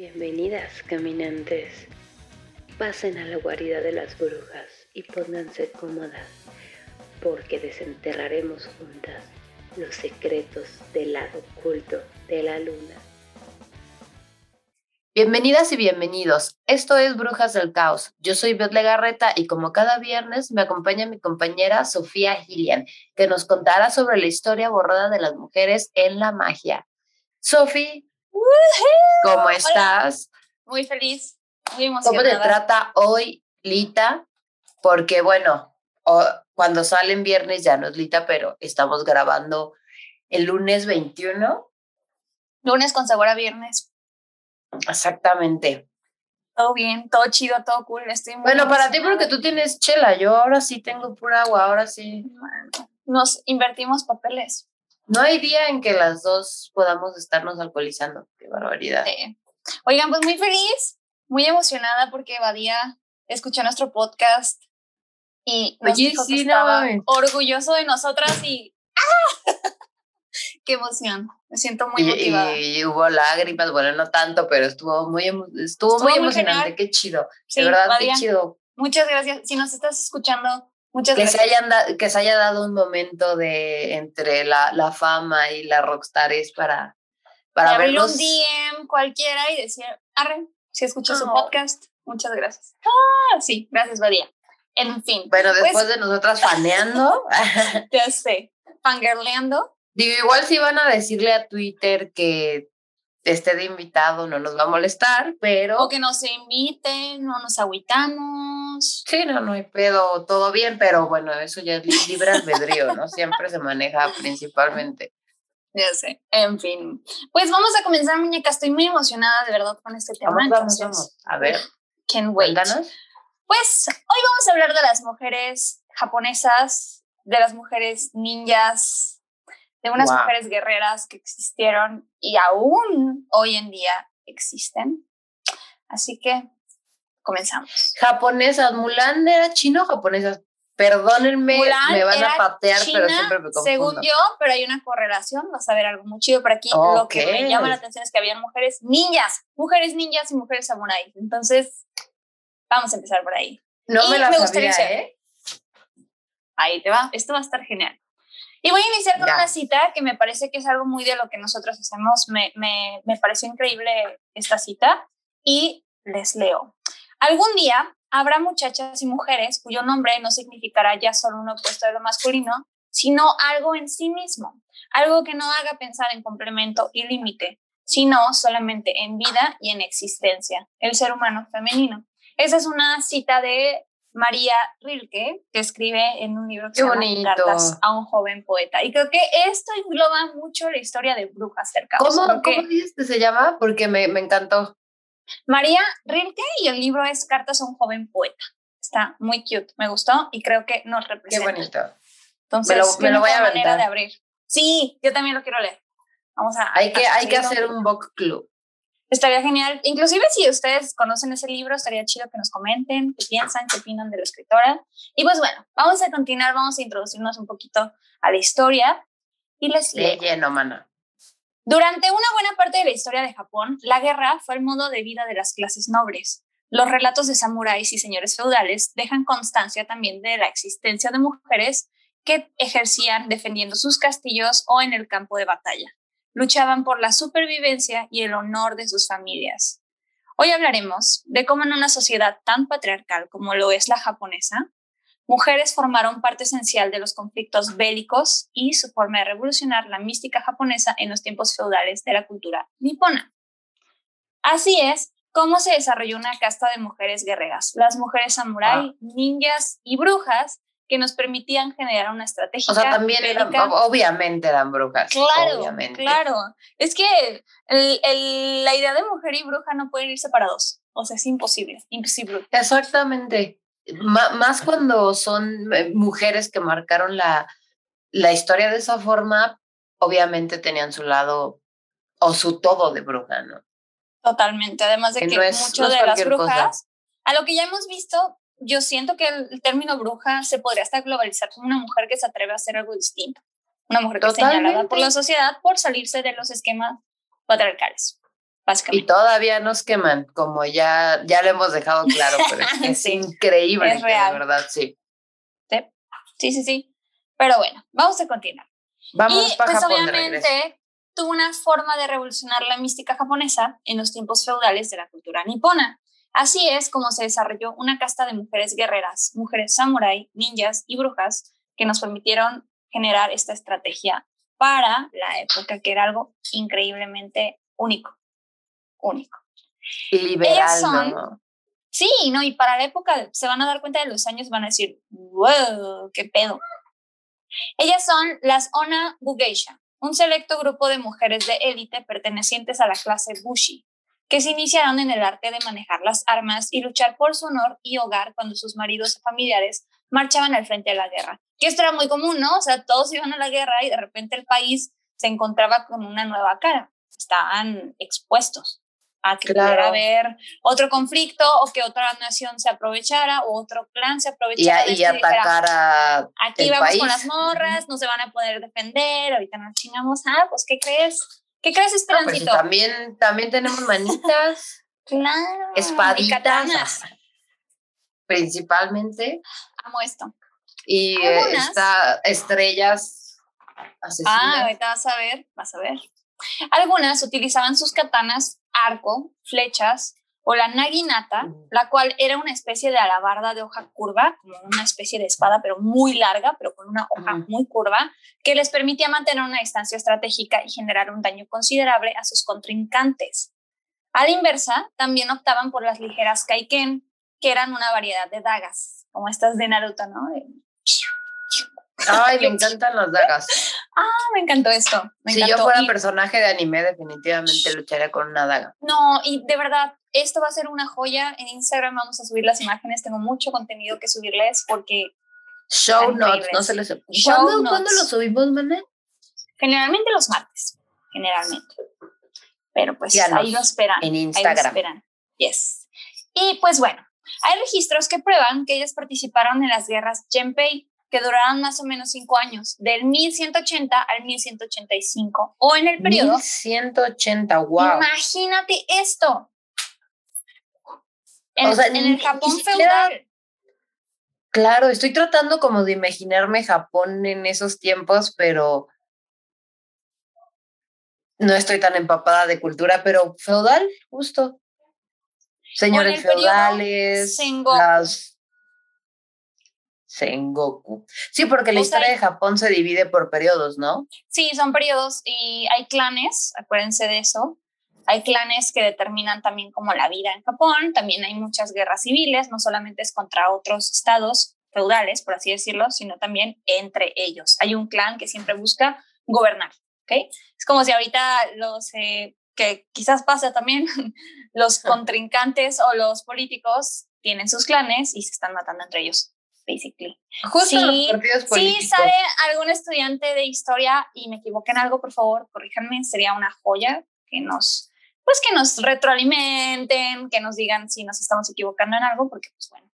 Bienvenidas, caminantes. Pasen a la guarida de las brujas y pónganse cómodas, porque desenterraremos juntas los secretos del lado oculto de la luna. Bienvenidas y bienvenidos. Esto es Brujas del Caos. Yo soy Beth Legarreta y como cada viernes me acompaña mi compañera Sofía Gillian, que nos contará sobre la historia borrada de las mujeres en la magia. Sofía, ¿cómo estás? Muy feliz, muy emocionada. ¿Cómo te trata hoy Lita? Porque bueno, cuando salen viernes ya no es Lita, pero estamos grabando el lunes 21. Lunes con sabor a viernes. Exactamente. Todo bien, todo chido, todo cool. Estoy muy Bueno, para ti porque tú tienes chela, yo ahora sí tengo pura agua, ahora sí. Nos invertimos papeles. No hay día en que las dos podamos estarnos alcoholizando. Qué barbaridad. Sí. Oigan, pues muy feliz, muy emocionada porque Badía escuchó nuestro podcast y nos Oye, dijo sí, que estaba orgulloso de nosotras y ¡ah! ¡Qué emoción! Me siento muy Y, motivada. y hubo lágrimas, bueno, no tanto, pero estuvo muy, emo- estuvo Estuvo muy muy emocionante. genial. Qué chido. Sí, de verdad, Badía, qué chido. Muchas gracias. Si nos estás escuchando, muchas Que se, gracias. hayan da- que se haya dado un momento de entre la, la fama y la rockstar es para, para vernos. un DM cualquiera y decir, arre, si escuchas su Oh. podcast, muchas gracias. Ah, sí, gracias, Badía. En fin, Bueno, Pues- después de nosotras faneando. ya sé, fangirleando. Digo, igual si van a decirle a Twitter que esté de invitado, no nos va a molestar, pero O que nos inviten, no nos agüitamos. Sí, no, no hay pedo, todo bien, pero bueno, eso ya es li- libre albedrío, ¿no? Siempre se maneja principalmente. Ya sé, en fin. Pues vamos a comenzar, muñeca. Estoy muy emocionada de verdad con este tema. Vamos, vamos, vamos. A ver, Can't wait. cuéntanos. Pues hoy vamos a hablar de las mujeres japonesas, de las mujeres ninjas, de unas Wow. mujeres guerreras que existieron y aún hoy en día existen. Así que comenzamos. Japonesas, Mulan era chino o japonesas. Perdónenme, Mulan me van a patear, pero siempre me confundo. según yo, pero hay una correlación, vas a ver algo muy chido por aquí. Lo que me llama la atención es que habían mujeres ninjas, mujeres ninjas y mujeres samuráis. Entonces, vamos a empezar por ahí. no y me la me gustaría sabía. ¿eh? Ahí te va. Esto va a estar genial. Y voy a iniciar con Ya. una cita que me parece que es algo muy de lo que nosotros hacemos. Me, me, me pareció increíble esta cita y les leo. Algún día habrá muchachas y mujeres cuyo nombre no significará ya solo un opuesto de lo masculino, sino algo en sí mismo, algo que no haga pensar en complemento y límite, sino solamente en vida y en existencia, el ser humano femenino. Esa es una cita de María Rilke, que escribe en un libro que se. Cartas a un joven poeta. Y creo que esto engloba mucho la historia de Brujas cercanas. ¿Cómo, ¿Cómo dices que se llama? Porque me, me encantó. María Rilke y el libro es Cartas a un joven poeta. Está muy cute, me gustó y creo que nos Qué representa. bonito. Entonces, Me lo- me qué lo voy a manera de abrir. Sí, yo también lo quiero leer. Vamos a Hay que, a hay que hacer un book club. Estaría genial. Inclusive si ustedes conocen ese libro, estaría chido que nos comenten qué piensan, qué opinan de la escritora. Y pues bueno, vamos a continuar, vamos a introducirnos un poquito a la historia y les De leo. lleno, mana. Durante una buena parte de la historia de Japón, la guerra fue el modo de vida de las clases nobles. Los relatos de samuráis y señores feudales dejan constancia también de la existencia de mujeres que ejercían defendiendo sus castillos o en el campo de batalla. Luchaban por la supervivencia y el honor de sus familias. Hoy hablaremos de cómo en una sociedad tan patriarcal como lo es la japonesa, mujeres formaron parte esencial de los conflictos bélicos y su forma de revolucionar la mística japonesa en los tiempos feudales de la cultura nipona. Así es cómo se desarrolló una casta de mujeres guerreras, las mujeres samurái, ninjas y brujas que nos permitían generar una estrategia. O sea, también eran, obviamente eran brujas. Claro, obviamente. claro. Es que el- el- la idea de mujer y bruja no pueden ir separados. O sea, es imposible, imposible. Exactamente. Más cuando son eh, mujeres que marcaron la, la historia de esa forma, obviamente tenían su lado o su todo de bruja, ¿no? Totalmente. Además de Que que, no es- mucho no de las cualquier cosa. brujas, a lo que ya hemos visto, yo siento que el, término bruja se podría hasta globalizar como una mujer que se atreve a hacer algo distinto. Una mujer que es señalada por la Totalmente. sociedad por salirse de los esquemas patriarcales. Básicamente. Y todavía nos queman, como ya, ya lo hemos dejado claro, pero es, increíble, es real. de verdad, sí. sí. Sí, sí, Pero bueno, vamos a continuar. Vamos y pues obviamente tuvo una forma de revolucionar la mística japonesa en los tiempos feudales de la cultura nipona. Así es como se desarrolló una casta de mujeres guerreras, mujeres samurái, ninjas y brujas que nos permitieron generar esta estrategia para la época, que era algo increíblemente único, único. Liberal, ¿no? Sí, no, y para la época se van a dar cuenta de los años, van a decir, wow, qué pedo. Ellas son las Ona Bugeisha, un selecto grupo de mujeres de élite pertenecientes a la clase Bushi, que se iniciaron en el arte de manejar las armas y luchar por su honor y hogar cuando sus maridos o familiares marchaban al frente de la guerra. Que esto era muy común, ¿no? O sea, todos iban a la guerra y de repente el país se encontraba con una nueva cara. Estaban expuestos a que pudiera haber otro conflicto o que otra nación se aprovechara o otro clan se aprovechara. Y, y atacar a. Aquí vamos con las morras, no se van a poder defender, ahorita nos chingamos. Ah, pues, ¿qué crees? ¿Qué crees, pues, Esperancito? también, también tenemos manitas. claro. Espaditas. Principalmente. Amo esto. Y está estrellas asesinas. Ah, ahorita vas a ver, vas a ver. Algunas utilizaban sus katanas, arco, flechas o la naginata, la cual era una especie de alabarda de hoja curva, como una especie de espada, pero muy larga, pero con una hoja muy curva, que les permitía mantener una distancia estratégica y generar un daño considerable a sus contrincantes. A la inversa, también optaban por las ligeras kaiken, que eran una variedad de dagas, como estas de Naruto, ¿no? Ay, me encantan las dagas. Ah, me encantó esto. si yo fuera personaje de anime, definitivamente lucharía con una daga. No, y de verdad, esto va a ser una joya. En Instagram vamos a subir las imágenes. Tengo mucho contenido que subirles porque. Show notes, no se les. ¿Cuándo, ¿Cuándo lo subimos, Mané? Generalmente los martes. Generalmente. Pero pues ahí lo esperan. En Instagram. Ahí lo esperan. Yes. Y pues bueno, hay registros que prueban que ellas participaron en las guerras Genpei que duraron más o menos cinco años, del 1180 al 1185, o en el periodo... 1180, wow. Imagínate esto. En, o sea, en el Japón feudal. Claro, estoy tratando como de imaginarme Japón en esos tiempos, pero no estoy tan empapada de cultura, pero feudal, justo. Señores feudales, las Sengoku. Sí, porque la historia de Japón se divide por periodos, ¿no? Sí, son periodos y hay clanes, acuérdense de eso. Hay clanes que determinan también como la vida en Japón, también hay muchas guerras civiles, no solamente es contra otros estados feudales, por así decirlo, sino también entre ellos. Hay un clan que siempre busca gobernar, ¿ok? Es como si ahorita los, eh, que quizás pasa también, los contrincantes o los políticos tienen sus clanes y se están matando entre ellos basically. Justo sí, Sí, sale algún estudiante de historia y me equivoqué en algo, por favor, corríjanme, sería una joya que nos, pues que nos retroalimenten, que nos digan si nos estamos equivocando en algo, porque pues bueno,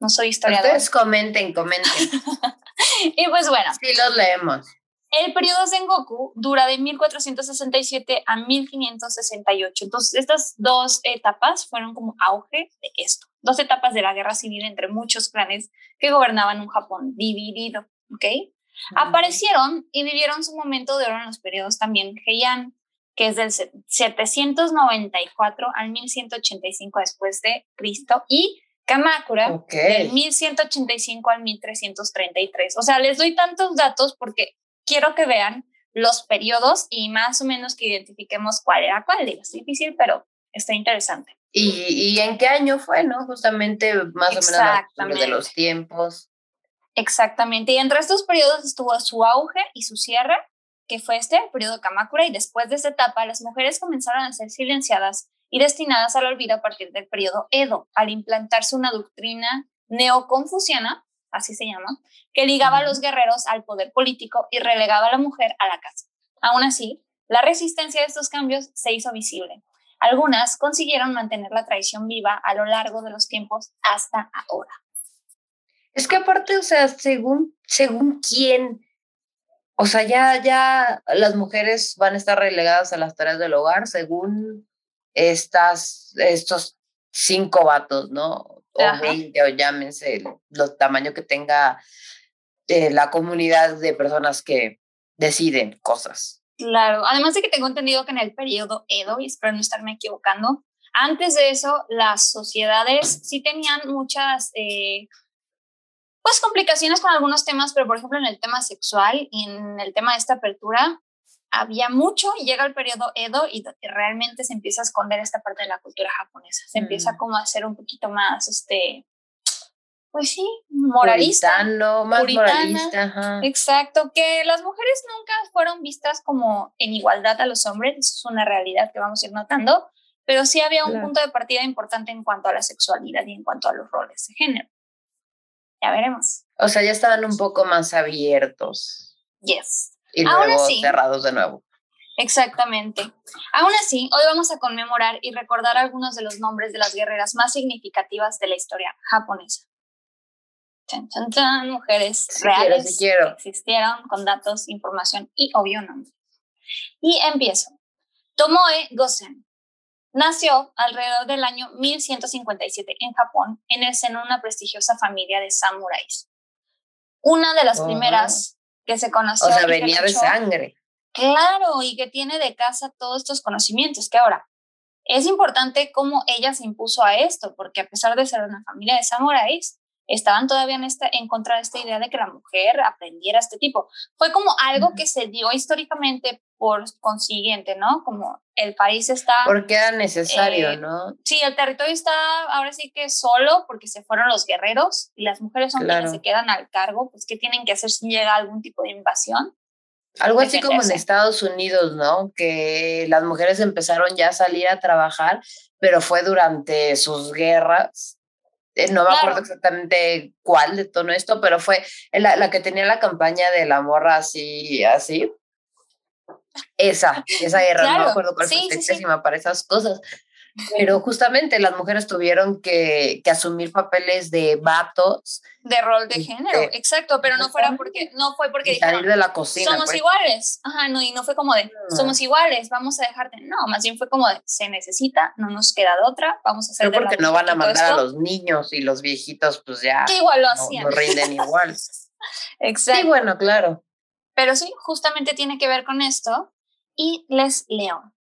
no soy historiador. Ustedes comenten, comenten. y pues bueno. Sí, los leemos. El periodo Sengoku dura de 1467 a 1568. Entonces, estas dos etapas fueron como auge de esto. Dos etapas de la guerra civil entre muchos clanes que gobernaban un Japón dividido. ¿Ok? Aparecieron y vivieron su momento de oro en los periodos también Heian, que es del 794 al 1185 después de Cristo, y Kamakura, del 1185 al 1333. O sea, les doy tantos datos porque quiero que vean los periodos y más o menos que identifiquemos cuál era cuál. es difícil, pero está interesante. ¿Y, ¿Y, en qué año fue, no? Justamente más o menos de los tiempos. Exactamente. Y entre estos periodos estuvo su auge y su cierre, que fue este, el periodo Kamakura, y después de esta etapa las mujeres comenzaron a ser silenciadas y destinadas al olvido a partir del periodo Edo, al implantarse una doctrina neoconfuciana así se llama, que ligaba a los guerreros al poder político y relegaba a la mujer a la casa. Aún así, la resistencia a estos cambios se hizo visible. Algunas consiguieron mantener la tradición viva a lo largo de los tiempos hasta ahora. Es que aparte, o sea, según, según quién, o sea, ya, ya las mujeres van a estar relegadas a las tareas del hogar, según estas, estos cinco vatos, ¿no? O 20, o llámense el, tamaño que tenga eh, la comunidad de personas que deciden cosas. Claro, además de que tengo entendido que en el periodo Edo, y espero no estarme equivocando, antes de eso las sociedades sí tenían muchas eh, pues complicaciones con algunos temas, pero por ejemplo en el tema sexual y en el tema de esta apertura había mucho y llega el periodo Edo y realmente se empieza a esconder esta parte de la cultura japonesa. Se empieza mm. como a ser un poquito más, este, pues sí, moralista. más moralista. Exacto, que las mujeres nunca fueron vistas como en igualdad a los hombres, eso es una realidad que vamos a ir notando, pero sí había un punto de partida importante en cuanto a la sexualidad y en cuanto a los roles de género. Ya veremos. O sea, ya estaban un poco más abiertos. Yes. Y luego cerrados de nuevo. Exactamente. Aún así, hoy vamos a conmemorar y recordar algunos de los nombres de las guerreras más significativas de la historia japonesa. Mujeres reales que existieron con datos, información y obvio nombre. Y empiezo. Tomoe Gosen nació alrededor del año 1157 en Japón en el seno de una prestigiosa familia de samuráis. Una de las primeras que se conoció. O sea, venía de sangre. Claro, y que tiene de casa todos estos conocimientos, que ahora es importante cómo ella se impuso a esto, porque a pesar de ser una familia de samuráis, estaban todavía en, esta, en contra de esta idea de que la mujer aprendiera este tipo. Fue como algo que se dio históricamente por consiguiente, ¿no? Como el país está... Porque era necesario, eh, ¿no? Sí, el territorio está ahora sí que solo porque se fueron los guerreros y las mujeres son quienes se quedan al cargo, pues ¿qué tienen que hacer si llega algún tipo de invasión? Algo así como en Estados Unidos, ¿no? Que las mujeres empezaron ya a salir a trabajar, pero fue durante sus guerras. Eh, no me acuerdo exactamente cuál de todo esto, pero fue la, la, que tenía la campaña de la morra así, así, esa, esa guerra, no me acuerdo cuál fue para esas cosas. Pero justamente las mujeres tuvieron que, que, asumir papeles de vatos. De rol de género, exacto, pero no fuera porque, no fue porque salir de la cocina. Somos pues. iguales. Ajá, no, y no fue como de somos iguales, vamos a dejarte. No, más bien fue como de se necesita, no nos queda de otra, vamos a hacer. Pero porque no van a mandar a los niños y los viejitos, pues ya. Que igual lo hacían. No, rinden igual. exacto. Sí, bueno, claro. Pero sí, justamente tiene que ver con esto. Y Les León,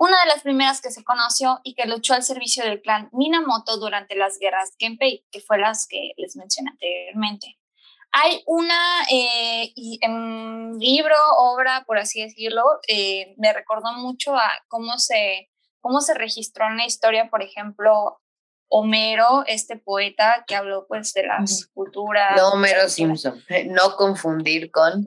una de las primeras que se conoció y que luchó al servicio del clan Minamoto durante las guerras Genpei, que fue las que les mencioné anteriormente. Hay una eh, libro, obra, por así decirlo, eh, me recordó mucho a cómo se, cómo se registró en la historia, por ejemplo, Homero, este poeta que habló pues de las culturas. No Homero Simpson, no confundir con.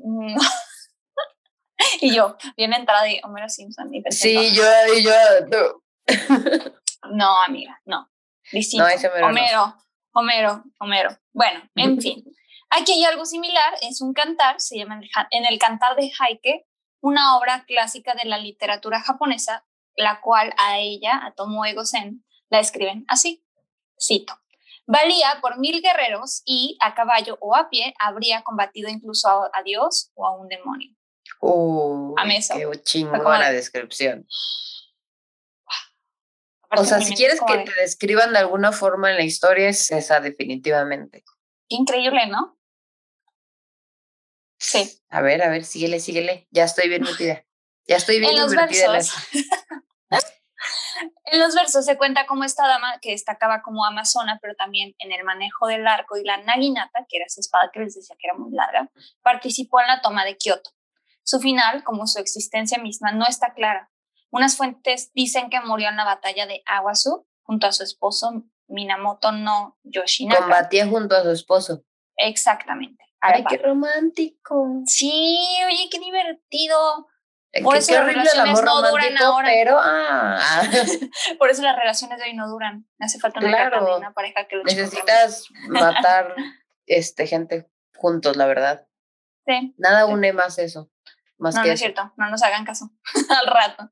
y yo, bien entrada de Homero Simpson. sí, yo, yo. No. amiga, no. Distinto. No, Homero, Homero, Homero. Bueno, en fin. Aquí hay algo similar, es un cantar, se llama En el cantar de Heike, una obra clásica de la literatura japonesa, la cual a ella, a Tomoe Gosen, la escriben así. Cito. Valía por mil guerreros y a caballo o a pie habría combatido incluso a, Dios o a un demonio. Uh, a mesa. Qué chingona descripción. O sea, si quieres que te describan de alguna forma en la historia, es esa definitivamente. increíble, ¿no? Sí. A ver, a ver, síguele, síguele. Ya estoy bien metida. Ya estoy bien en invertida En los versos se cuenta cómo esta dama, que destacaba como amazona, pero también en el manejo del arco y la naginata, que era esa espada que les decía que era muy larga, participó en la toma de Kioto. Su final, como su existencia misma, no está clara. Unas fuentes dicen que murió en la batalla de Awasu junto a su esposo Minamoto no Yoshinaka. Combatía junto a su esposo. Exactamente. Ay, qué romántico. Sí, oye, qué divertido. Por eso las relaciones no duran ahora. Pero, ah. Por eso las relaciones de hoy no duran. Me hace falta una, claro. una pareja que Necesitas matar este, gente juntos, la verdad. Sí. Nada une más eso. Más no, que no es cierto. No nos hagan caso. Al rato.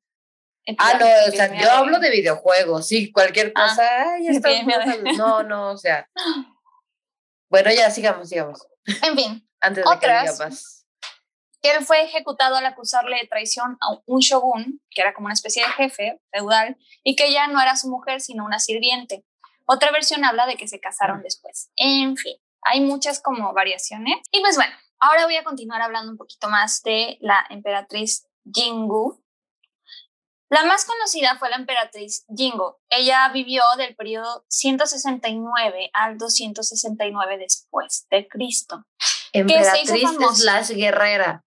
ah, no, o sea, yo hablo de videojuegos, sí, cualquier ah, cosa. ya está. No, no, o sea. Bueno, ya, sigamos, sigamos. En fin. Antes de que diga más. que él fue ejecutado al acusarle de traición a un shogun, que era como una especie de jefe feudal, y que ella no era su mujer, sino una sirviente. Otra versión habla de que se casaron después. En fin, hay muchas como variaciones. Y pues bueno, ahora voy a continuar hablando un poquito más de la emperatriz Jingu. La más conocida fue la emperatriz Jingu. Ella vivió del periodo 169 al 269 después de Cristo. Emperatriz slash guerrera.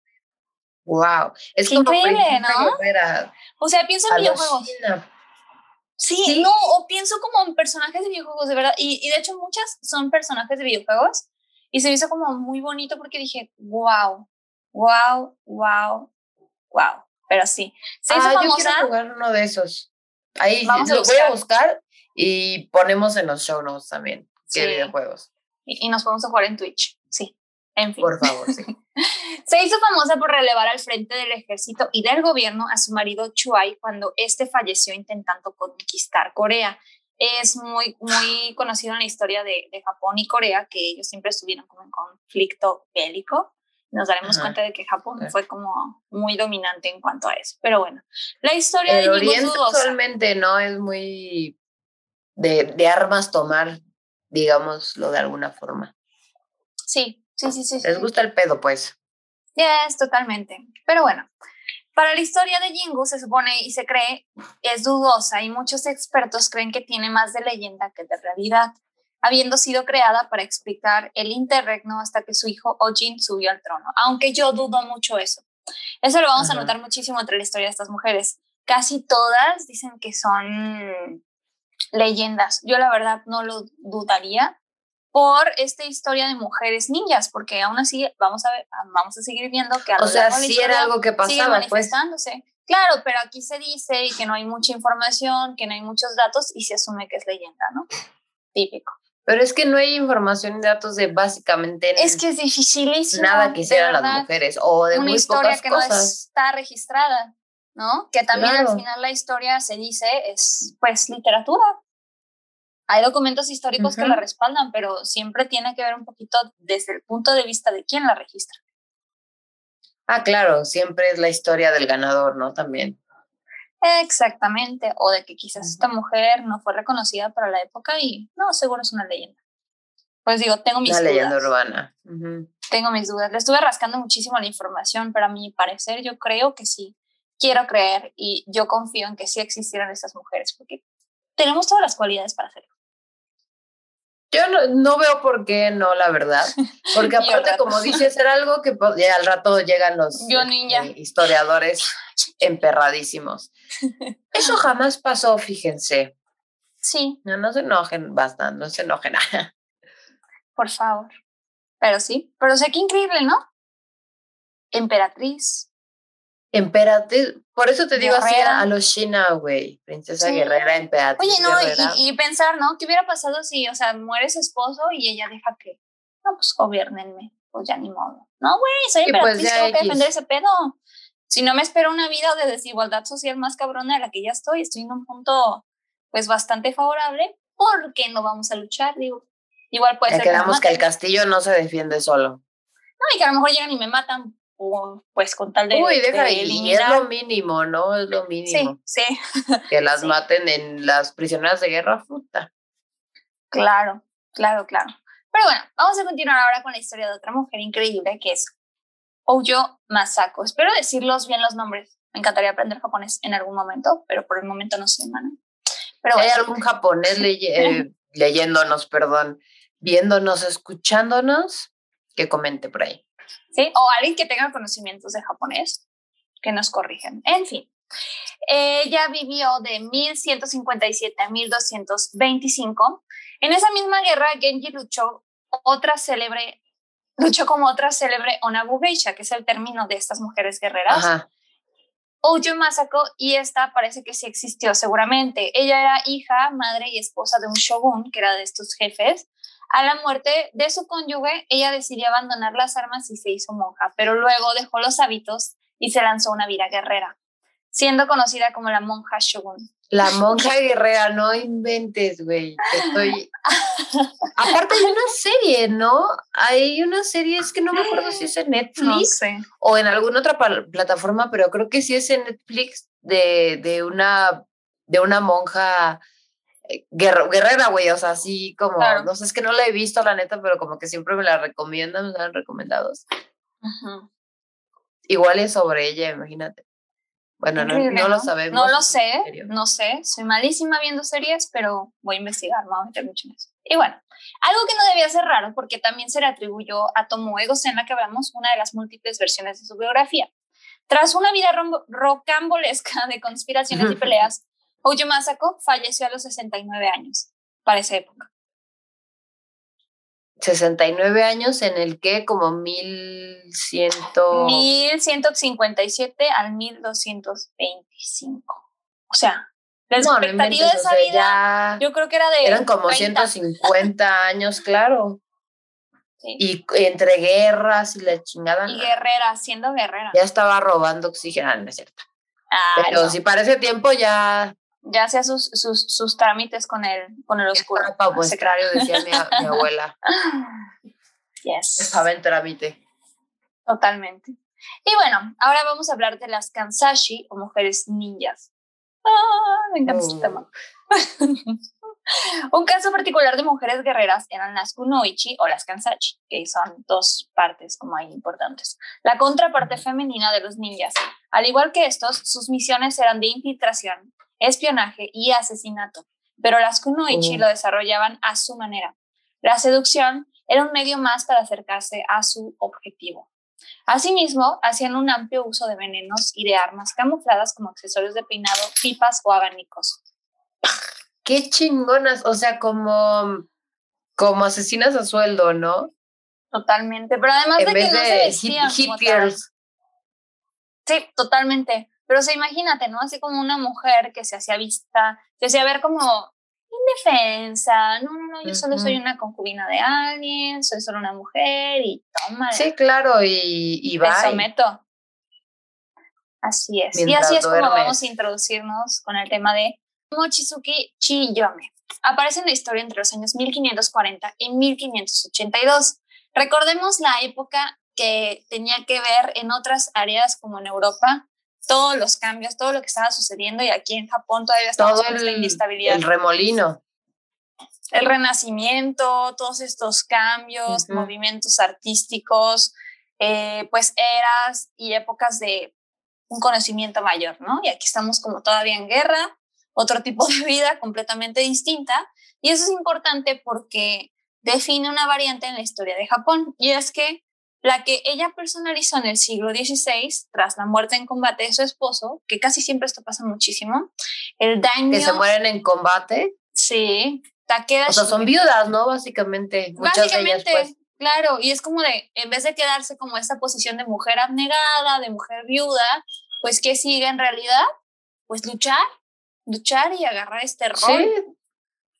Wow. Es como increíble, ¿no? O sea, pienso en videojuegos. Sí, no, o pienso como en personajes de videojuegos, de verdad. Y, y, de hecho, muchas son personajes de videojuegos. Y se me hizo como muy bonito porque dije, wow, wow, wow, wow. Pero sí. Se hizo ah, famosa. Yo quiero jugar uno de esos. Ahí Vamos lo voy a buscar y ponemos en los show notes también. Qué videojuegos. Y, y nos podemos jugar en Twitch. Sí. En fin. Por favor, sí. Se hizo famosa por relevar al frente del ejército y del gobierno a su marido Chuai cuando este falleció intentando conquistar Corea. Es muy, muy conocido en la historia de, de Japón y Corea que ellos siempre estuvieron como en conflicto bélico. Nos daremos cuenta de que Japón fue como muy dominante en cuanto a eso. Pero bueno, la historia el de Oriente actualmente no es muy de, de armas tomar, digámoslo de alguna forma. Sí, Sí, sí, sí. Les gusta el pedo, pues. Yes, totalmente. Pero bueno, para la historia de Jingu se supone y se cree es dudosa y muchos expertos creen que tiene más de leyenda que de realidad, habiendo sido creada para explicar el interregno hasta que su hijo Ojin subió al trono, aunque yo dudo mucho eso. Eso lo vamos a notar muchísimo entre la historia de estas mujeres. Casi todas dicen que son leyendas. Yo la verdad no lo dudaría, por esta historia de mujeres ninjas, porque aún así vamos a ver, vamos a seguir viendo que a o sea, sí era algo que pasaba, sigue pues. manifestándose. Claro, pero aquí se dice que no hay mucha información, que no hay muchos datos y se asume que es leyenda, ¿no? Típico. Pero es que no hay información y datos de básicamente es que es dificilísimo. Nada que hicieran las mujeres o de una muy historia que no está registrada, ¿no? Que también al final la historia se dice es pues literatura, hay documentos históricos que la respaldan, pero siempre tiene que ver un poquito desde el punto de vista de quién la registra. Ah, claro, siempre es la historia del ganador, ¿no? También. Exactamente, o de que quizás esta mujer no fue reconocida para la época y no, seguro es una leyenda. Pues digo, tengo mis una dudas. leyenda urbana. Tengo mis dudas. Le estuve rascando muchísimo la información, pero a mi parecer yo creo que sí. Quiero creer y yo confío en que sí existieran estas mujeres, porque tenemos todas las cualidades para hacerlo. Yo no, veo por qué no, la verdad. Porque aparte, como dices, era algo que al rato llegan los eh, historiadores emperradísimos. Eso jamás pasó, fíjense. Sí. No, no se enojen, basta, no se enojen. por favor. Pero sí, pero sé qué increíble, ¿no? Emperatriz, Emperatriz, por eso te digo así a los China, güey, princesa guerrera, emperatriz. Oye, no, Y, pensar, ¿no? ¿Qué hubiera pasado si, o sea, muere su esposo y ella deja que, no, pues gobiernenme, pues ya ni modo. No, güey, soy pues, emperatriz, tengo que defender ese pedo. Si no me espero una vida de desigualdad social más cabrona de la que ya estoy, estoy en un punto, pues, bastante favorable, ¿por qué no vamos a luchar? Digo, igual puede ser. quedamos que el castillo no se defiende solo. No, y que a lo mejor llegan y me matan pues con tal de. Uy, deja y es lo mínimo, ¿no? Es lo mínimo. Sí, sí. Que las maten en las prisioneras de guerra, puta. Claro, claro, claro. Pero bueno, vamos a continuar ahora con la historia de otra mujer increíble que es Oyo Masako. Espero decirlos bien los nombres. Me encantaría aprender japonés en algún momento, pero por el momento no sé, hermano. Pero ¿Hay algún japonés eh, leyéndonos, perdón, viéndonos, escuchándonos? Que comente por ahí. ¿Sí? O alguien que tenga conocimientos de japonés, que nos corrigen. En fin, ella vivió de 1157 a 1225. En esa misma guerra, Genji luchó otra célebre, luchó como otra célebre Onabu Geisha, que es el término de estas mujeres guerreras. Ajá. Ojo Masako, y esta parece que sí existió seguramente. Ella era hija, madre y esposa de un shogun, que era de estos jefes, a la muerte de su cónyuge, ella decidió abandonar las armas y se hizo monja, pero luego dejó los hábitos y se lanzó una vida guerrera. siendo conocida como la monja Shogun. La monja guerrera, no inventes, güey. Estoy. Aparte hay una serie, ¿no? Hay una serie, es que no me acuerdo si es en Netflix o en alguna otra plataforma, pero creo que sí es en Netflix de, de una de una monja eh, guerrera, güey, o sea, así como, no sé, es que no la he visto, la neta, pero como que siempre me la recomiendan, me la han recomendado. Igual es sobre ella, imagínate. Bueno, no, no, lo sabemos. No lo sé, no sé. Soy malísima viendo series, pero voy a investigar, me voy a meter mucho en eso. Y bueno, algo que no debía ser raro, porque también se le atribuyó a Tomoe en la que hablamos una de las múltiples versiones de su biografía. Tras una vida rocambolesca de conspiraciones y peleas, Ojo Masako falleció a los 69 años, para esa época. 69 años en el que como 1100... 1157 al 1225. O sea, la expectativa de esa vida yo creo que era de... Eran como 150 años, claro. Y entre guerras y la chingada. Y guerrera, siendo guerrera. Ya estaba robando oxígeno, no es cierto. Ah, Pero si para ese tiempo ya ya hacía sus, sus, sus, trámites con el, con el oscuro. Para decía mi, mi, abuela. Yes. Estaba en trámite. Totalmente. Y bueno, ahora vamos a hablar de las kansashi o mujeres ninjas. Ah, me encanta este tema. Un caso particular de mujeres guerreras eran las kunoichi o las kansashi, que son dos partes como ahí importantes. La contraparte femenina de los ninjas. Al igual que estos, sus misiones eran de infiltración, espionaje y asesinato, pero las kunoichi lo desarrollaban a su manera. La seducción era un medio más para acercarse a su objetivo. Asimismo, hacían un amplio uso de venenos y de armas camufladas como accesorios de peinado, pipas o abanicos. Qué chingonas, o sea, como, como asesinas a sueldo, ¿no? Totalmente, pero además de que no se vestían Sí, totalmente. Pero se imagínate, ¿no? Así como una mujer que se hacía vista, se hacía ver como indefensa, no, no, no, yo solo soy una concubina de alguien, soy solo una mujer y toma. Sí, claro, y, y va. Te someto. Así es. y así es como vamos a introducirnos con el tema de Mochizuki Chiyome. Aparece en la historia entre los años 1540 y 1582. Recordemos la época que tenía que ver en otras áreas como en Europa todos los cambios, todo lo que estaba sucediendo y aquí en Japón todavía todo el, inestabilidad. El remolino. El renacimiento, todos estos cambios, movimientos artísticos, eh, pues eras y épocas de un conocimiento mayor, ¿no? Y aquí estamos como todavía en guerra, otro tipo de vida completamente distinta. Y eso es importante porque define una variante en la historia de Japón. Y es que la que ella personalizó en el siglo XVI, tras la muerte en combate de su esposo, que casi siempre esto pasa muchísimo, el daño... Que se mueren en combate. Sí, Takeda... O sea, son viudas, ¿no? Básicamente, muchas de ellas, pues. Claro, y es como de, en vez de quedarse como esta posición de mujer abnegada, de mujer viuda, pues ¿qué sigue en realidad? Pues luchar, luchar y agarrar este rol. Sí,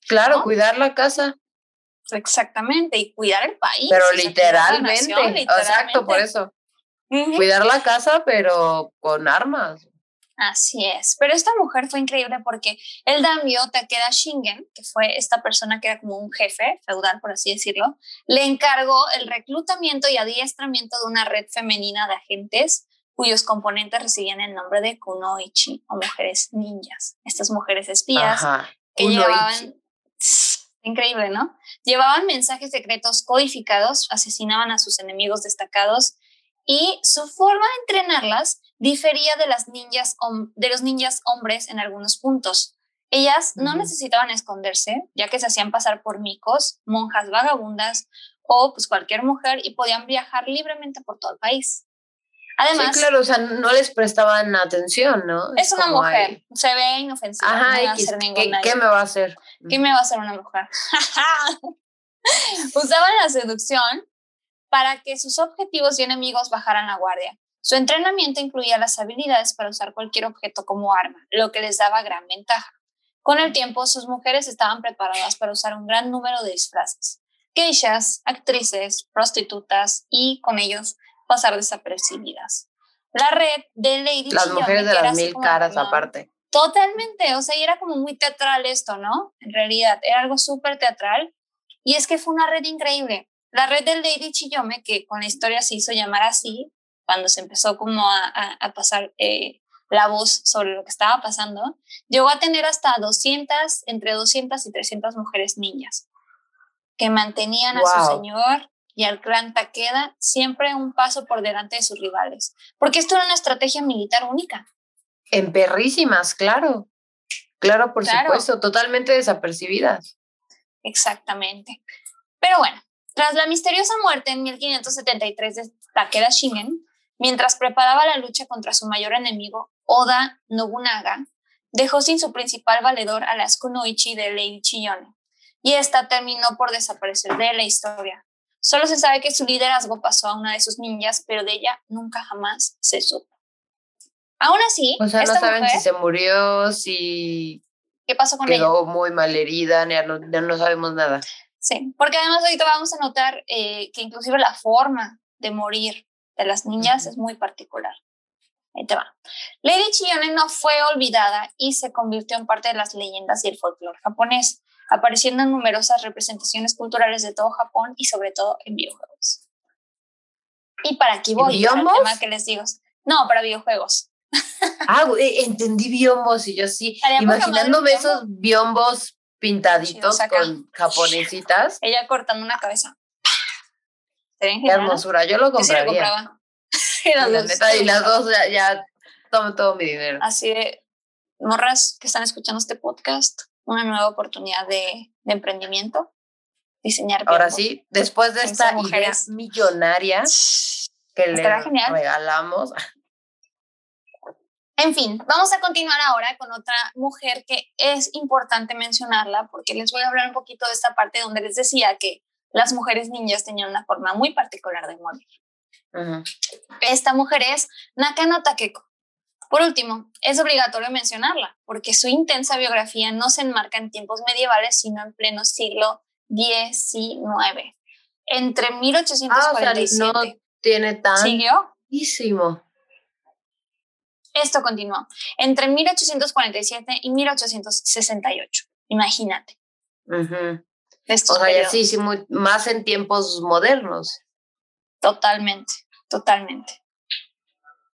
claro, cuidar la casa. Exactamente, y cuidar el país. Pero literalmente, exacto, por eso. Cuidar la casa, pero con armas. Así es, pero esta mujer fue increíble porque el daimyo Takeda Shingen, que fue esta persona que era como un jefe feudal, por así decirlo, le encargó el reclutamiento y adiestramiento de una red femenina de agentes cuyos componentes recibían el nombre de kunoichi o mujeres ninjas. Estas mujeres espías que llevaban Increíble, ¿no? Llevaban mensajes secretos codificados, asesinaban a sus enemigos destacados y su forma de entrenarlas difería de las ninjas de los ninjas hombres en algunos puntos. Ellas no necesitaban esconderse, ya que se hacían pasar por micos, monjas vagabundas o pues cualquier mujer y podían viajar libremente por todo el país. Además, sí, claro, o sea, no les prestaban atención, ¿no? Es, una mujer, se ve inofensiva. Ajá, no ¿qué, ¿qué, me va a hacer? ¿Qué me va a hacer una mujer? Usaban la seducción para que sus objetivos y enemigos bajaran la guardia. Su entrenamiento incluía las habilidades para usar cualquier objeto como arma, lo que les daba gran ventaja. Con el tiempo, sus mujeres estaban preparadas para usar un gran número de disfraces. Geishas, actrices, prostitutas y, con ellos, pasar desapercibidas. la red de Lady Las mujeres de las mil caras aparte. Totalmente, o sea, y era como muy teatral esto, ¿no? En realidad, era algo súper teatral. Y es que fue una red increíble. La red de Lady Chillome, que con la historia se hizo llamar así, cuando se empezó como a, a, pasar eh, la voz sobre lo que estaba pasando, llegó a tener hasta 200, entre 200 y 300 mujeres niñas, que mantenían a su señor y al clan Takeda siempre un paso por delante de sus rivales, porque esto era una estrategia militar única. En perrísimas, claro. Claro, por supuesto, totalmente desapercibidas. Exactamente. Pero bueno, tras la misteriosa muerte en 1573 de Takeda Shingen, mientras preparaba la lucha contra su mayor enemigo, Oda Nobunaga, dejó sin su principal valedor a la Kunoichi de Lady Chiyone, y esta terminó por desaparecer de la historia. Solo se sabe que su liderazgo pasó a una de sus ninjas, pero de ella nunca jamás se supo. Aún así, o sea, no saben si se murió, si ¿Qué pasó con quedó muy mal herida, ya no, no, sabemos nada. Sí, porque además ahorita vamos a notar eh, que inclusive la forma de morir de las niñas es muy particular. Ahí te va. Lady Chiyone no fue olvidada y se convirtió en parte de las leyendas y el folclore japonés, apareciendo en numerosas representaciones culturales de todo Japón y sobre todo en videojuegos. Y para aquí voy, para el tema que les digo. No, para videojuegos. Ah, entendí biombos y yo sí, imaginándome esos biombos pintaditos con japonesitas. Ella cortando una cabeza. Qué hermosura, yo lo compraría. y las dos ya, ya tomo todo mi dinero. Así de, morras que están escuchando este podcast, una nueva oportunidad de, de emprendimiento, diseñar. Ahora sí, después de esta mujeres millonaria que le regalamos. En fin, vamos a continuar ahora con otra mujer que es importante mencionarla porque les voy a hablar un poquito de esta parte donde les decía que las mujeres ninjas tenían una forma muy particular de morir. Esta mujer es Nakano Takeko. Por último, es obligatorio mencionarla porque su intensa biografía no se enmarca en tiempos medievales, sino en pleno siglo XIX. Entre 1847 ah, no tiene tan ¿Siguió? Esto continuó entre 1847 y 1868. Imagínate. o sea, sí, sí, más en tiempos modernos. Totalmente, totalmente.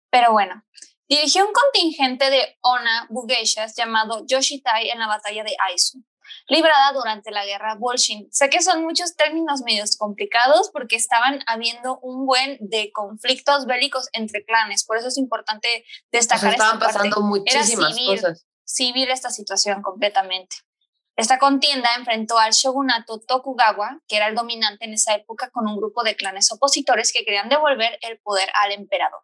Pero bueno, dirigió un contingente de Ona Bugeshas llamado Yoshitai en la batalla de Aizu librada durante la guerra Bolshin. Sé que son muchos términos medios complicados porque estaban habiendo un buen de conflictos bélicos entre clanes, por eso es importante destacar. estaban pasando muchísimas cosas. Civil esta situación completamente. Esta contienda enfrentó al shogunato Tokugawa, que era el dominante en esa época, con un grupo de clanes opositores que querían devolver el poder al emperador.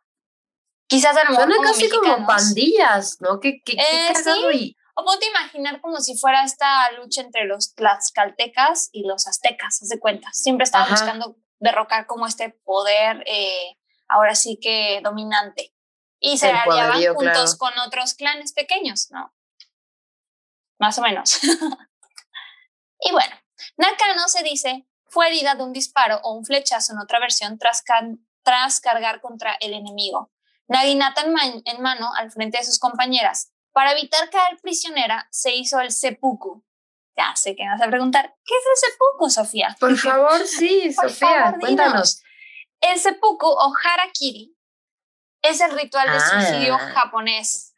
Quizás a lo mejor casi como pandillas, ¿no? Que, que, eh, sí. O ponte imaginar como si fuera esta lucha entre los tlaxcaltecas y los aztecas, haz de cuenta. Siempre estaban buscando derrocar como este poder, eh, ahora sí que dominante. Y se aliaban juntos con otros clanes pequeños, ¿no? Más o menos. y bueno, Nakano se dice fue herida de un disparo o un flechazo en otra versión tras, tras cargar contra el enemigo. Naginata en, en mano al frente de sus compañeras para evitar caer prisionera, se hizo el seppuku. Ya sé que me vas a preguntar, ¿qué es el seppuku, Sofía? Por favor, sí, Sofía, cuéntanos. El seppuku o harakiri es el ritual de suicidio ah. japonés.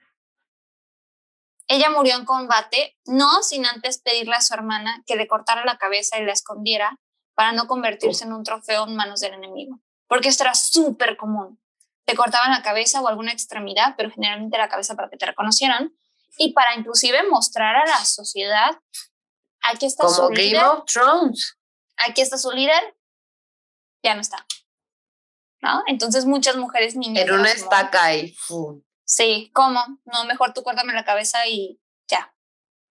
Ella murió en combate, no sin antes pedirle a su hermana que le cortara la cabeza y la escondiera para no convertirse en un trofeo en manos del enemigo, porque esto era súper común te cortaban la cabeza o alguna extremidad, pero generalmente la cabeza para que te reconocieran y para inclusive mostrar a la sociedad, aquí está su Game líder. of Thrones. Aquí está su líder, ya no está. ¿No? Entonces muchas mujeres niñas. En una estaca y... Sí, ¿cómo? No, mejor tú córtame la cabeza y ya,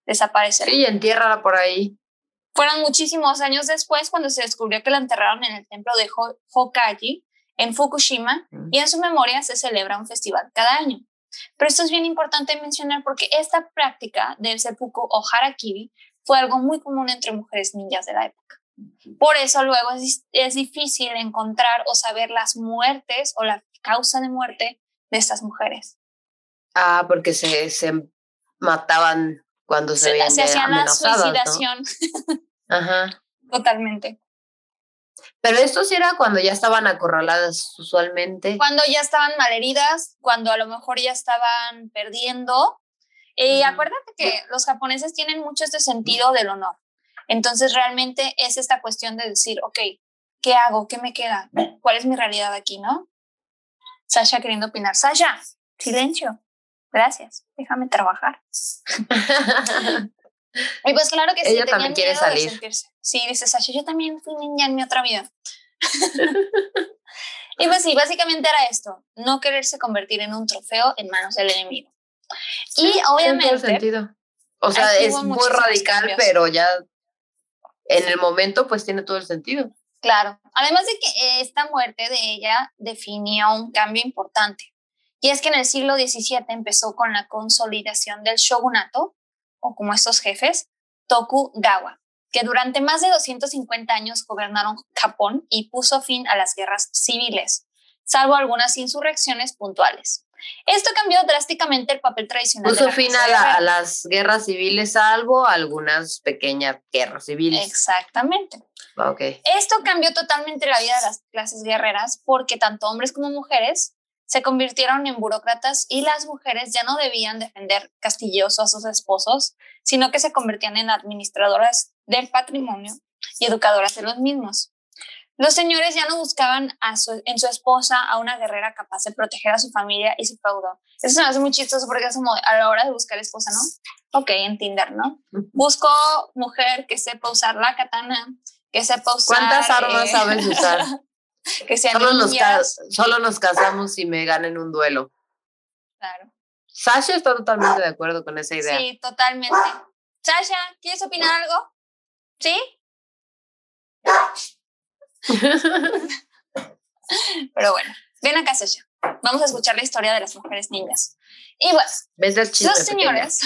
desaparece. Sí, entiérrala por ahí. Fueron muchísimos años después cuando se descubrió que la enterraron en el templo de Hokaji, en Fukushima y en su memoria se celebra un festival cada año. Pero esto es bien importante mencionar porque esta práctica del seppuku o harakiri fue algo muy común entre mujeres ninjas de la época. Por eso luego es, es difícil encontrar o saber las muertes o la causa de muerte de estas mujeres. Ah, porque se, se mataban cuando se, veían se hacían la suicidación. Ajá. Totalmente. Pero esto sí era cuando ya estaban acorraladas usualmente. Cuando ya estaban malheridas, cuando a lo mejor ya estaban perdiendo. Y Ujú. acuérdate que los japoneses tienen mucho este sentido del honor. Entonces realmente es esta cuestión de decir, ok, ¿qué hago? ¿Qué me queda? ¿Cuál es mi realidad aquí, no? Sasha queriendo opinar. Sasha, silencio. Gracias. Déjame trabajar. Y pues claro que sí, Ella también quiere salir. Sí, dice Sasha, yo también fui niña en mi otra vida. y pues sí, básicamente era esto, no quererse convertir en un trofeo en manos del enemigo. y Tiene todo el obviamente, sentido. O sea, es muy radical, cambios. pero ya en el momento pues tiene todo el sentido. claro, además de que esta muerte de ella definió un cambio importante. Y es que en el siglo XVII empezó con la consolidación del shogunato, o como estos jefes, Tokugawa, que durante más de 250 años gobernaron Japón y puso fin a las guerras civiles, salvo algunas insurrecciones puntuales. Esto cambió drásticamente el papel tradicional. de Puso la fin a, la- a las guerras civiles, salvo algunas pequeñas guerras civiles. Exactamente. Esto cambió totalmente la vida de las clases guerreras porque tanto hombres como mujeres se convirtieron en burócratas y las mujeres ya no debían defender castillos a sus esposos, sino que se convertían en administradoras del patrimonio y educadoras de los mismos. Los señores ya no buscaban a su- en su esposa a una guerrera capaz de proteger a su familia y su feudo. Eso me hace muy chistoso porque es como a la hora de buscar esposa, ¿no? Ok, en Tinder, ¿no? Busco mujer que sepa usar la katana, que sepa usar... ¿Cuántas armas eh, sabes usar? que sean Solo nos, ca- ninjas. solo nos casamos si me ganen un duelo. Claro. Sasha está totalmente de acuerdo con esa idea. Sí, totalmente. Sasha, ¿quieres opinar algo? ¿Sí? Pero bueno, ven acá, Sasha. Vamos a escuchar la historia de las mujeres ninjas. Y bueno, ¿Ves el chisme los señores,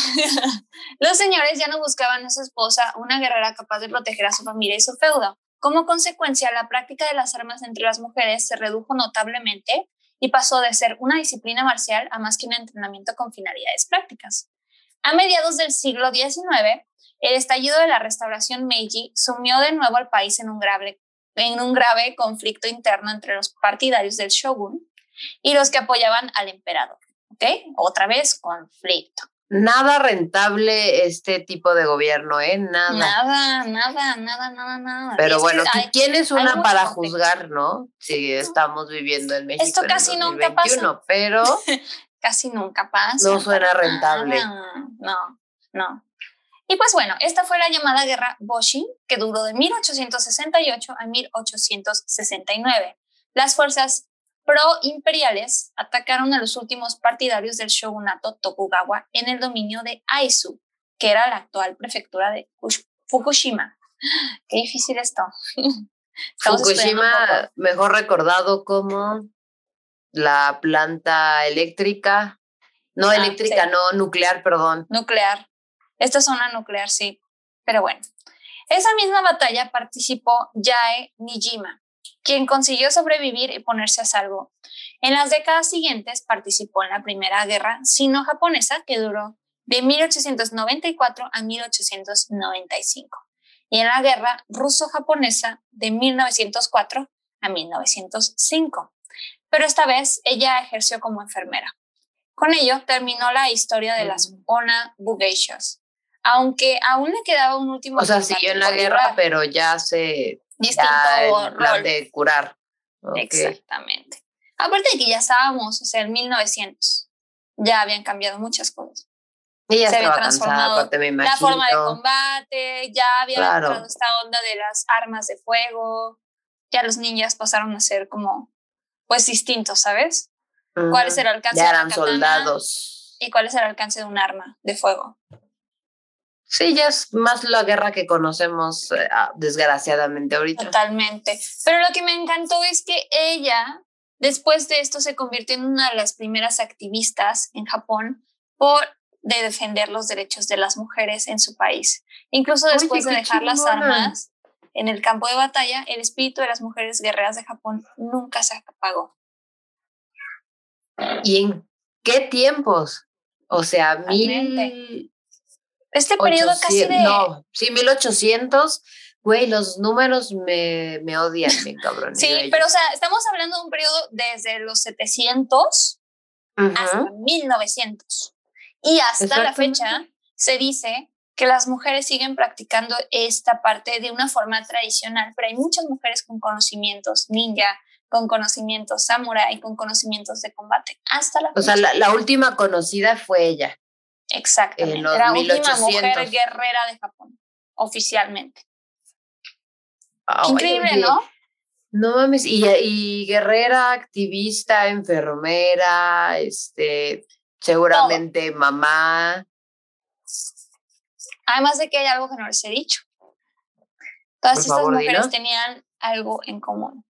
los señores ya no buscaban a su esposa una guerrera capaz de proteger a su familia y su feudo. Como consecuencia, la práctica de las armas entre las mujeres se redujo notablemente y pasó de ser una disciplina marcial a más que un entrenamiento con finalidades prácticas. A mediados del siglo XIX, el estallido de la restauración Meiji sumió de nuevo al país en un grave, en un grave conflicto interno entre los partidarios del shogun y los que apoyaban al emperador. ¿Ok? Otra vez, conflicto. Nada rentable este tipo de gobierno, ¿eh? Nada. Nada, nada, nada, nada, nada. Pero es que bueno, hay- ¿quién es una para juzgar, no? Si estamos viviendo en México. Esto en el casi nunca 2021, Pero casi nunca pasa. No suena rentable. nada. No, no. Y pues bueno, esta fue la llamada guerra Boshin, que duró de 1868 a 1869. Las fuerzas pro-imperiales atacaron a los últimos partidarios del shogunato Tokugawa en el dominio de Aizu, que era la actual prefectura de Kush- Fukushima. Qué difícil esto. Estamos Fukushima, mejor recordado como la planta eléctrica. No Ah, eléctrica, sí. no nuclear, perdón. nuclear. Esta zona nuclear, sí. Pero bueno, esa misma batalla participó Yae Nijima, quien consiguió sobrevivir y ponerse a salvo. En las décadas siguientes participó en la Primera Guerra Sino-Japonesa, que duró de 1894 a 1895, y en la Guerra Ruso-Japonesa de 1904 a 1905. Pero esta vez ella ejerció como enfermera. Con ello terminó la historia de las Ona Bugeishas, aunque aún le quedaba un último O sea, siguió en la guerra, pero ya se. Distinto Ya plan rol. de curar. Ok. Exactamente. Aparte de que ya estábamos, o sea, en 1900, ya habían cambiado muchas cosas. Y ya se había cansada, transformado imagino. La forma de combate, ya había Claro. entrado esta onda de las armas de fuego, ya los ninjas pasaron a ser como, pues distintos, ¿sabes? ¿Cuál es el alcance Ya de una eran katana soldados. y cuál es el alcance de un arma de fuego? Sí, ya es más la guerra que conocemos, eh, ah, desgraciadamente, ahorita. Totalmente. Pero lo que me encantó es que ella, después de esto, se convirtió en una de las primeras activistas en Japón por de defender los derechos de las mujeres en su país. Incluso Oye, después de dejar las armas en el campo de batalla, el espíritu de las mujeres guerreras de Japón nunca se apagó. ¿Y en qué tiempos? O sea, mil... Este periodo casi de... No, sí, 1800 güey, los números me, me odian, bien cabrón. sí, pero o sea, estamos hablando de un periodo desde los 700 hasta 1900. Y hasta la fecha se dice que las mujeres siguen practicando esta parte de una forma tradicional, pero hay muchas mujeres con conocimientos ninja, con conocimientos samurai, con conocimientos de combate. Hasta la O sea, la, última conocida fue ella. Exactamente. la última mujer guerrera de Japón, oficialmente. Increíble, ¿no? No mames, y, y, guerrera, activista, enfermera, este, seguramente mamá. Además de que hay algo que no les he dicho. Todas estas mujeres tenían algo en común.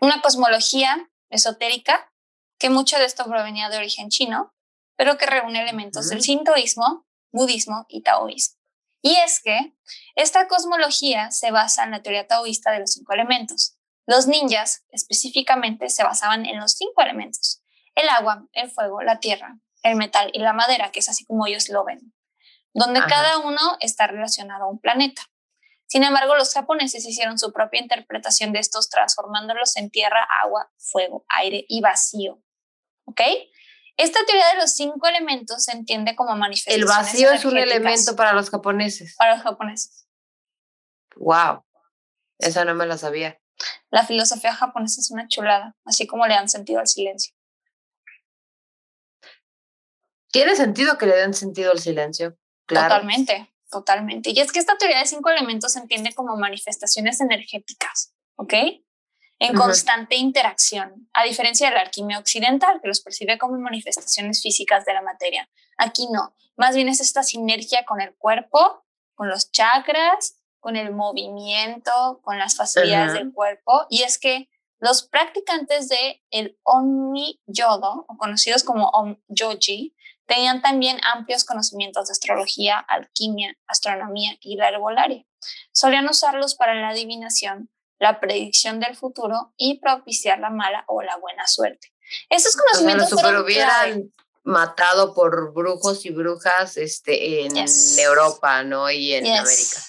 Una cosmología esotérica, que mucho de esto provenía de origen chino, pero que reúne elementos del sintoísmo, budismo y taoísmo. Y es que esta cosmología se basa en la teoría taoísta de los cinco elementos. Los ninjas específicamente se basaban en los cinco elementos, el agua, el fuego, la tierra, el metal y la madera, que es así como ellos lo ven, donde cada uno está relacionado a un planeta. Sin embargo, los japoneses hicieron su propia interpretación de estos, transformándolos en tierra, agua, fuego, aire y vacío. ¿Ok? Esta teoría de los cinco elementos se entiende como manifestación. El vacío es un elemento para los japoneses. Para los japoneses. Wow, esa no me la sabía. La filosofía japonesa es una chulada, así como le dan sentido al silencio. Tiene sentido que le den sentido al silencio. Claro. Totalmente, totalmente. Y es que esta teoría de cinco elementos se entiende como manifestaciones energéticas, ¿ok? En constante interacción, a diferencia de la alquimia occidental, que los percibe como manifestaciones físicas de la materia. Aquí no, más bien es esta sinergia con el cuerpo, con los chakras, con el movimiento, con las facilidades del cuerpo. Y es que los practicantes de el Onmi Yodo, o conocidos como Om Yoji, tenían también amplios conocimientos de astrología, alquimia, astronomía y la herbolaria. Solían usarlos para la adivinación, la predicción del futuro y propiciar la mala o la buena suerte. Esos conocimientos o sea, hubieran matado por brujos y brujas este, en Europa, ¿no? Y en América.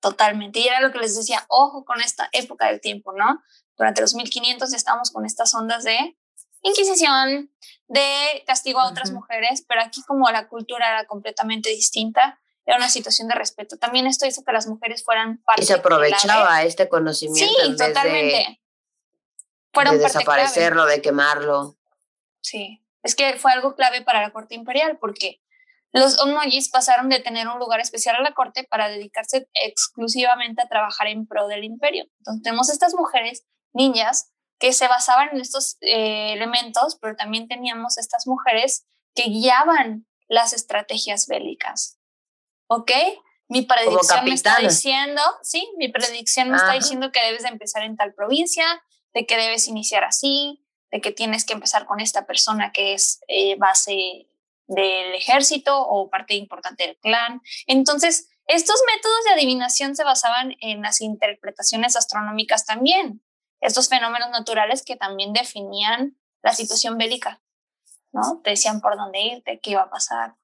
Totalmente. Y era lo que les decía, ojo con esta época del tiempo, ¿no? Durante los 1500 estamos con estas ondas de Inquisición, de castigo a otras mujeres, pero aquí como la cultura era completamente distinta, era una situación de respeto. También esto hizo que las mujeres fueran parte. Y se aprovechaba este conocimiento. Sí, totalmente. Fueron de desaparecerlo, de quemarlo. Sí, es que fue algo clave para la corte imperial porque los onmojis pasaron de tener un lugar especial a la corte para dedicarse exclusivamente a trabajar en pro del imperio. Entonces tenemos estas mujeres, niñas, que se basaban en estos eh, elementos, pero también teníamos estas mujeres que guiaban las estrategias bélicas. ¿Ok? Mi predicción me está diciendo, sí, mi predicción me está diciendo que debes de empezar en tal provincia, de que debes iniciar así, de que tienes que empezar con esta persona que es eh, base del ejército o parte importante del clan. Entonces, estos métodos de adivinación se basaban en las interpretaciones astronómicas también, estos fenómenos naturales que también definían la situación bélica, ¿no? Te decían por dónde irte, qué iba a pasar,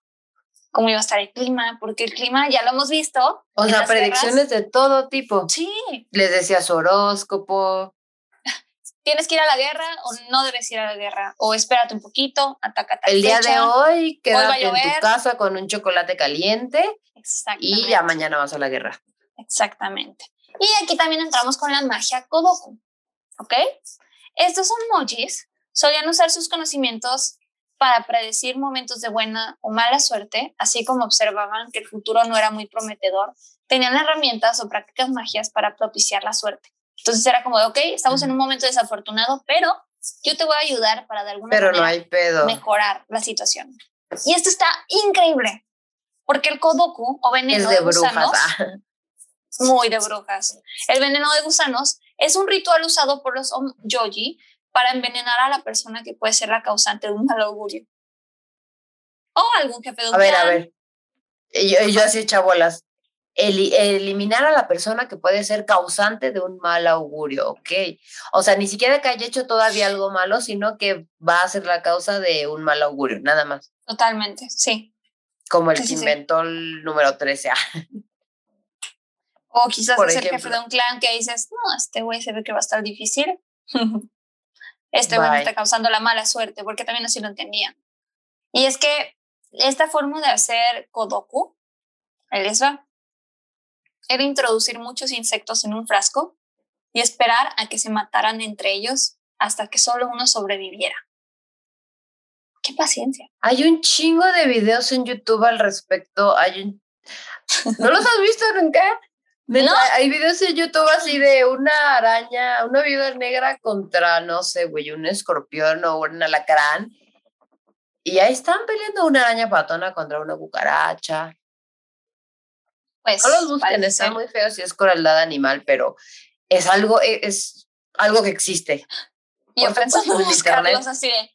cómo iba a estar el clima, porque el clima ya lo hemos visto. O sea, predicciones de todo tipo. Sí. Les decía su horóscopo. Tienes que ir a la guerra o no debes ir a la guerra. O espérate un poquito, ataca El día de hoy quédate en tu casa con un chocolate caliente. Y ya mañana vas a la guerra. Exactamente. Y aquí también entramos con la magia Kodoku. ¿Ok? Estos son mojis solían usar sus conocimientos para predecir momentos de buena o mala suerte, así como observaban que el futuro no era muy prometedor, tenían herramientas o prácticas magias para propiciar la suerte. Entonces era como de, ok, estamos en un momento desafortunado, pero yo te voy a ayudar para de alguna pero no hay pedo. mejorar la situación. Y esto está increíble, porque el kodoku o veneno de, gusanos, ah. muy de brujas, el veneno de gusanos es un ritual usado por los yogi para envenenar a la persona que puede ser la causante de un mal augurio. O algún jefe de un A ver, a ver. Yo, yo así echa bolas. eliminar a la persona que puede ser causante de un mal augurio, ¿ok? O sea, ni siquiera que haya hecho todavía algo malo, sino que va a ser la causa de un mal augurio, nada más. Totalmente, sí. Como el que inventó el número 13. o quizás es el jefe de un clan que dices, no, este güey se ve que va a estar difícil. este güey me está causando la mala suerte, porque también así lo entendía. Y es que esta forma de hacer Kodoku, el era introducir muchos insectos en un frasco y esperar a que se mataran entre ellos hasta que solo uno sobreviviera. Qué paciencia. Hay un chingo de videos en YouTube al respecto. Hay un... ¿No los has visto nunca? ¿No? Hay videos en YouTube así de una araña, una viuda negra contra, no sé, güey, un escorpión o un alacrán. Y ahí están peleando una araña patona contra una cucaracha. Pues, no los busquen, muy feos y es crueldad animal, pero es algo, e, es, algo que existe. Y en buscarlos así de...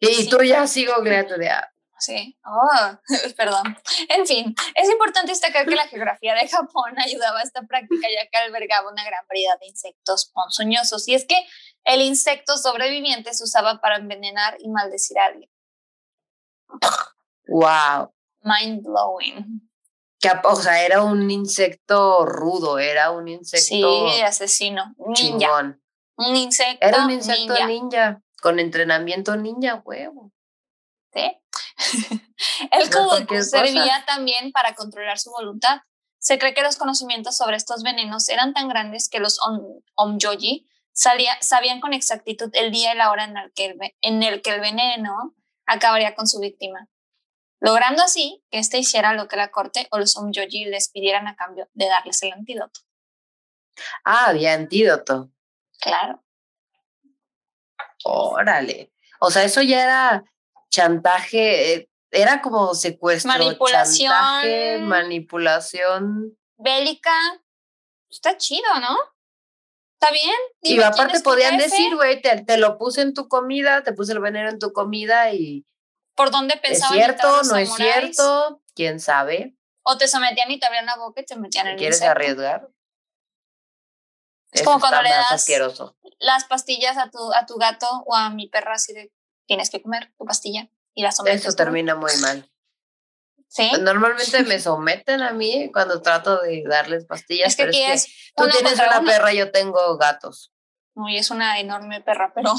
Y tú ya sigo googleando de... Sí, oh, perdón. En fin, es importante destacar que la geografía de Japón ayudaba a esta práctica ya que albergaba una gran variedad de insectos ponzoñosos. Y es que el insecto sobreviviente se usaba para envenenar y maldecir a alguien. Wow. Mind blowing o sea, era un insecto rudo, era un insecto. Sí, asesino. Ninja. Un insecto. Era un insecto ninja. con entrenamiento ninja, huevo. Sí. El Kodoku servía también para controlar su voluntad. Se cree que los conocimientos sobre estos venenos eran tan grandes que los Omjoji sabían con exactitud el día y la hora en el, que en el que el veneno acabaría con su víctima logrando así que éste hiciera lo que la corte o los Omyoji les pidieran a cambio de darles el antídoto. Ah, había antídoto. Claro. Órale. O sea, eso ya era chantaje, eh, era como secuestro, manipulación, chantaje, manipulación. Bélica. Está chido, ¿no? Está bien. y aparte podían decir, güey, te, te, lo puse en tu comida, te puse el veneno en tu comida y por dónde pensaban. ¿Es cierto? ¿No es cierto? ¿Quién sabe? O te sometían y te abrían la boca y te metían en el ¿Quieres arriesgar? Es como cuando le das las pastillas a tu, a tu gato o a mi perra así de tienes que comer tu pastilla y la sometes. Eso termina muy mal. ¿Sí? Normalmente me someten a mí cuando trato de darles pastillas. Es que aquí es, tú tienes una perra, yo tengo gatos. Uy, es una enorme perra, pero.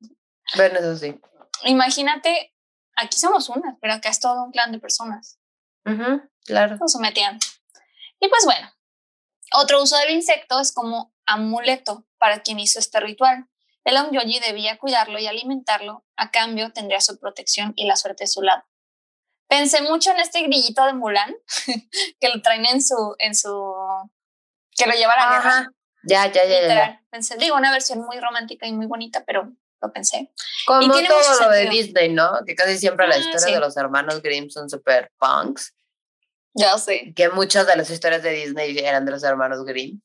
bueno, eso sí. Imagínate aquí somos una, pero acá es todo un clan de personas. claro. Nos sometían. Y pues bueno, otro uso del insecto es como amuleto para quien hizo este ritual. El Yoji debía cuidarlo y alimentarlo, a cambio tendría su protección y la suerte de su lado. Pensé mucho en este grillito de Mulan, que lo traen en su, en su, que lo lleva a la guerra. Ya, ya, ya, ya. Pensé, digo, una versión muy romántica y muy bonita, pero lo pensé. Como todo lo de Disney, ¿no? Que casi siempre ah, historia de los hermanos Grimm son super punks. Ya sé. Que muchas de las historias de Disney eran de los hermanos Grimm.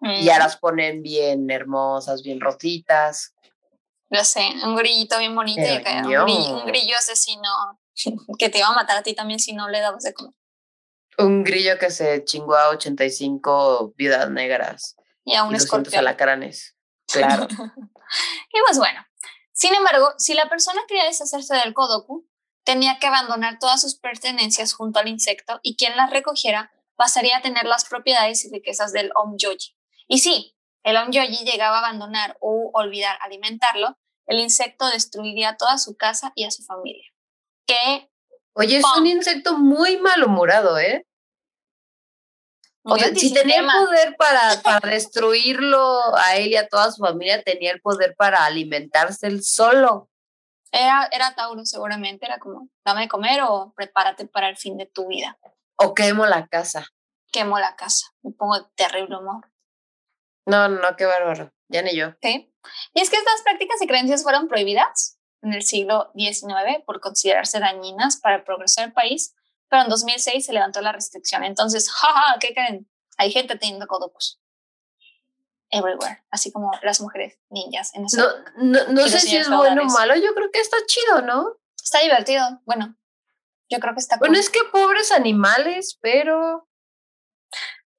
Y ya las ponen bien hermosas, bien rositas. Ya sé, un grillito bien bonito y un, grillo, asesino que te iba a matar a ti también si no le dabas de comer. Un grillo que se chingó a 85 viudas negras. Y a un escorpión. alacranes. Claro. y pues bueno, sin embargo, si la persona quería deshacerse del Kodoku, tenía que abandonar todas sus pertenencias junto al insecto y quien las recogiera pasaría a tener las propiedades y riquezas del Omyoji. Y si el Omyoji llegaba a abandonar o olvidar alimentarlo, el insecto destruiría toda su casa y a su familia. Que Oye, es un insecto muy malhumorado, ¿eh? O sea, si tenía el poder para, para destruirlo a él y a toda su familia, tenía el poder para alimentarse él solo. Era, era Tauro seguramente, era como, dame de comer o prepárate para el fin de tu vida. O quemo la casa. Quemo la casa, me pongo terrible humor. No, no, qué bárbaro, ya ni yo. Sí. Y es que estas prácticas y creencias fueron prohibidas en el siglo XIX por considerarse dañinas para el progreso del país pero en 2006 se levantó la restricción. Entonces, jaja, ¿qué creen? Hay gente teniendo kodokus. Everywhere, así como las mujeres ninjas en eso. No, no, sé si es bueno o malo, yo creo que está chido, ¿no? Está divertido, bueno, yo creo que está Bueno, es que pobres animales, pero...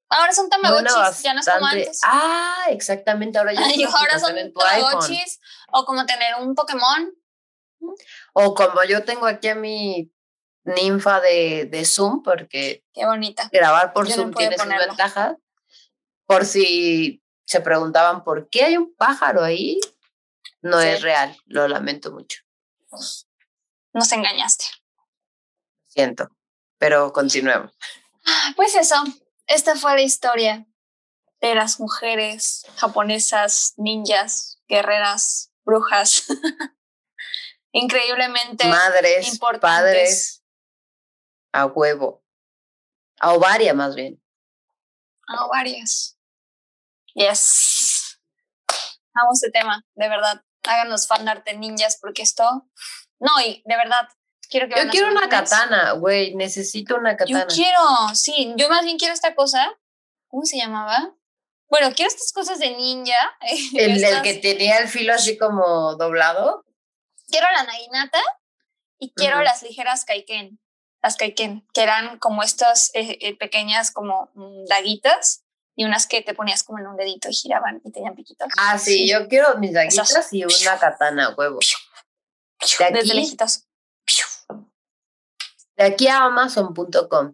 Ahora son tamagotchis, ya no es como antes. Ah, exactamente, ahora ya ahora son tamagotchis o como tener un Pokémon. O como yo tengo aquí a mi ninfa de, de Zoom, porque Qué bonita. grabar por Zoom tiene sus ventajas. Por si se preguntaban por qué hay un pájaro ahí, no es real, lo lamento mucho. Nos engañaste. Siento, pero continuemos. Pues eso, esta fue la historia de las mujeres japonesas, ninjas, guerreras, brujas. Increíblemente madres, padres, a huevo, a ovaria más bien. A ovarias. Yes. Vamos este tema, de verdad. Háganos fan arte ninjas porque esto. No, y de verdad, quiero que. Yo quiero una katana, güey. Necesito una katana. Yo quiero, sí. Yo más bien quiero esta cosa. ¿Cómo se llamaba? Bueno, quiero estas cosas de ninja. El, el que tenía el filo así como doblado. Quiero la naginata y quiero las ligeras kaiken. Las kaiken, que eran como estas eh, eh, pequeñas como mm, daguitas y unas que te ponías como en un dedito y giraban y tenían piquitos. Ah, sí, yo quiero mis daguitas y una katana, huevo. De aquí, Desde lejitos. De aquí a amazon.com.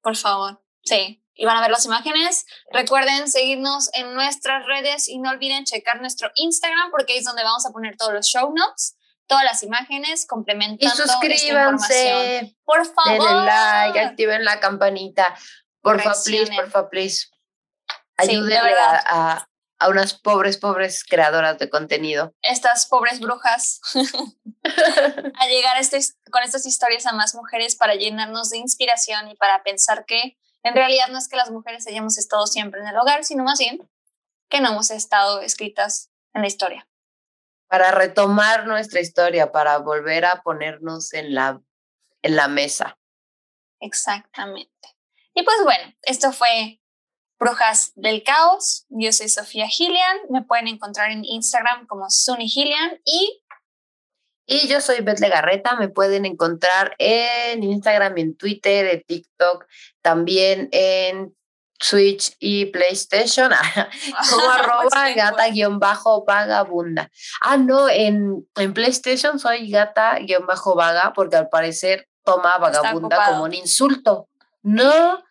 Por favor, sí y van a ver las imágenes. Recuerden seguirnos en nuestras redes y no olviden checar nuestro Instagram porque ahí es donde vamos a poner todos los show notes, todas las imágenes complementando. Y suscríbanse. por favor. Denle like, activen la campanita. Porfa, please, porfa, please. Ayúdenle a, a, unas pobres, pobres creadoras de contenido. Estas pobres brujas a llegar a este, con estas historias a más mujeres para llenarnos de inspiración y para pensar que en realidad no es que las mujeres hayamos estado siempre en el hogar, sino más bien que no hemos estado escritas en la historia. Para retomar nuestra historia, para volver a ponernos en la, en la mesa. Exactamente. Y pues bueno, esto fue Brujas del Caos. Yo soy Sofía Gillian. Me pueden encontrar en Instagram como Sunny Gillian y y yo soy Beth Legarreta, me pueden encontrar en Instagram, en Twitter, en TikTok, también en Switch y PlayStation, como arroba gata-vagabunda. Ah, no, en, en PlayStation soy gata-vaga porque al parecer toma vagabunda como un insulto. No.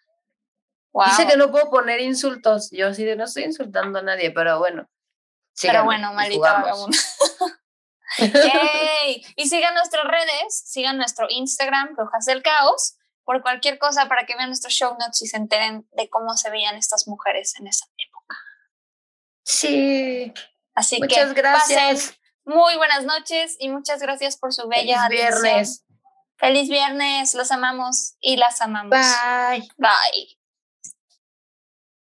Dice que no puedo poner insultos. Yo así de no estoy insultando a nadie, pero bueno. Pero bueno, maldita vagabunda. Yay. Y sigan nuestras redes, sigan nuestro Instagram, Brujas del Caos, por cualquier cosa para que vean nuestros show notes y se enteren de cómo se veían estas mujeres en esa época. Sí. Así muchas que gracias. muy buenas noches y muchas gracias por su bella Feliz viernes. Feliz viernes, los amamos y las amamos. Bye. Bye.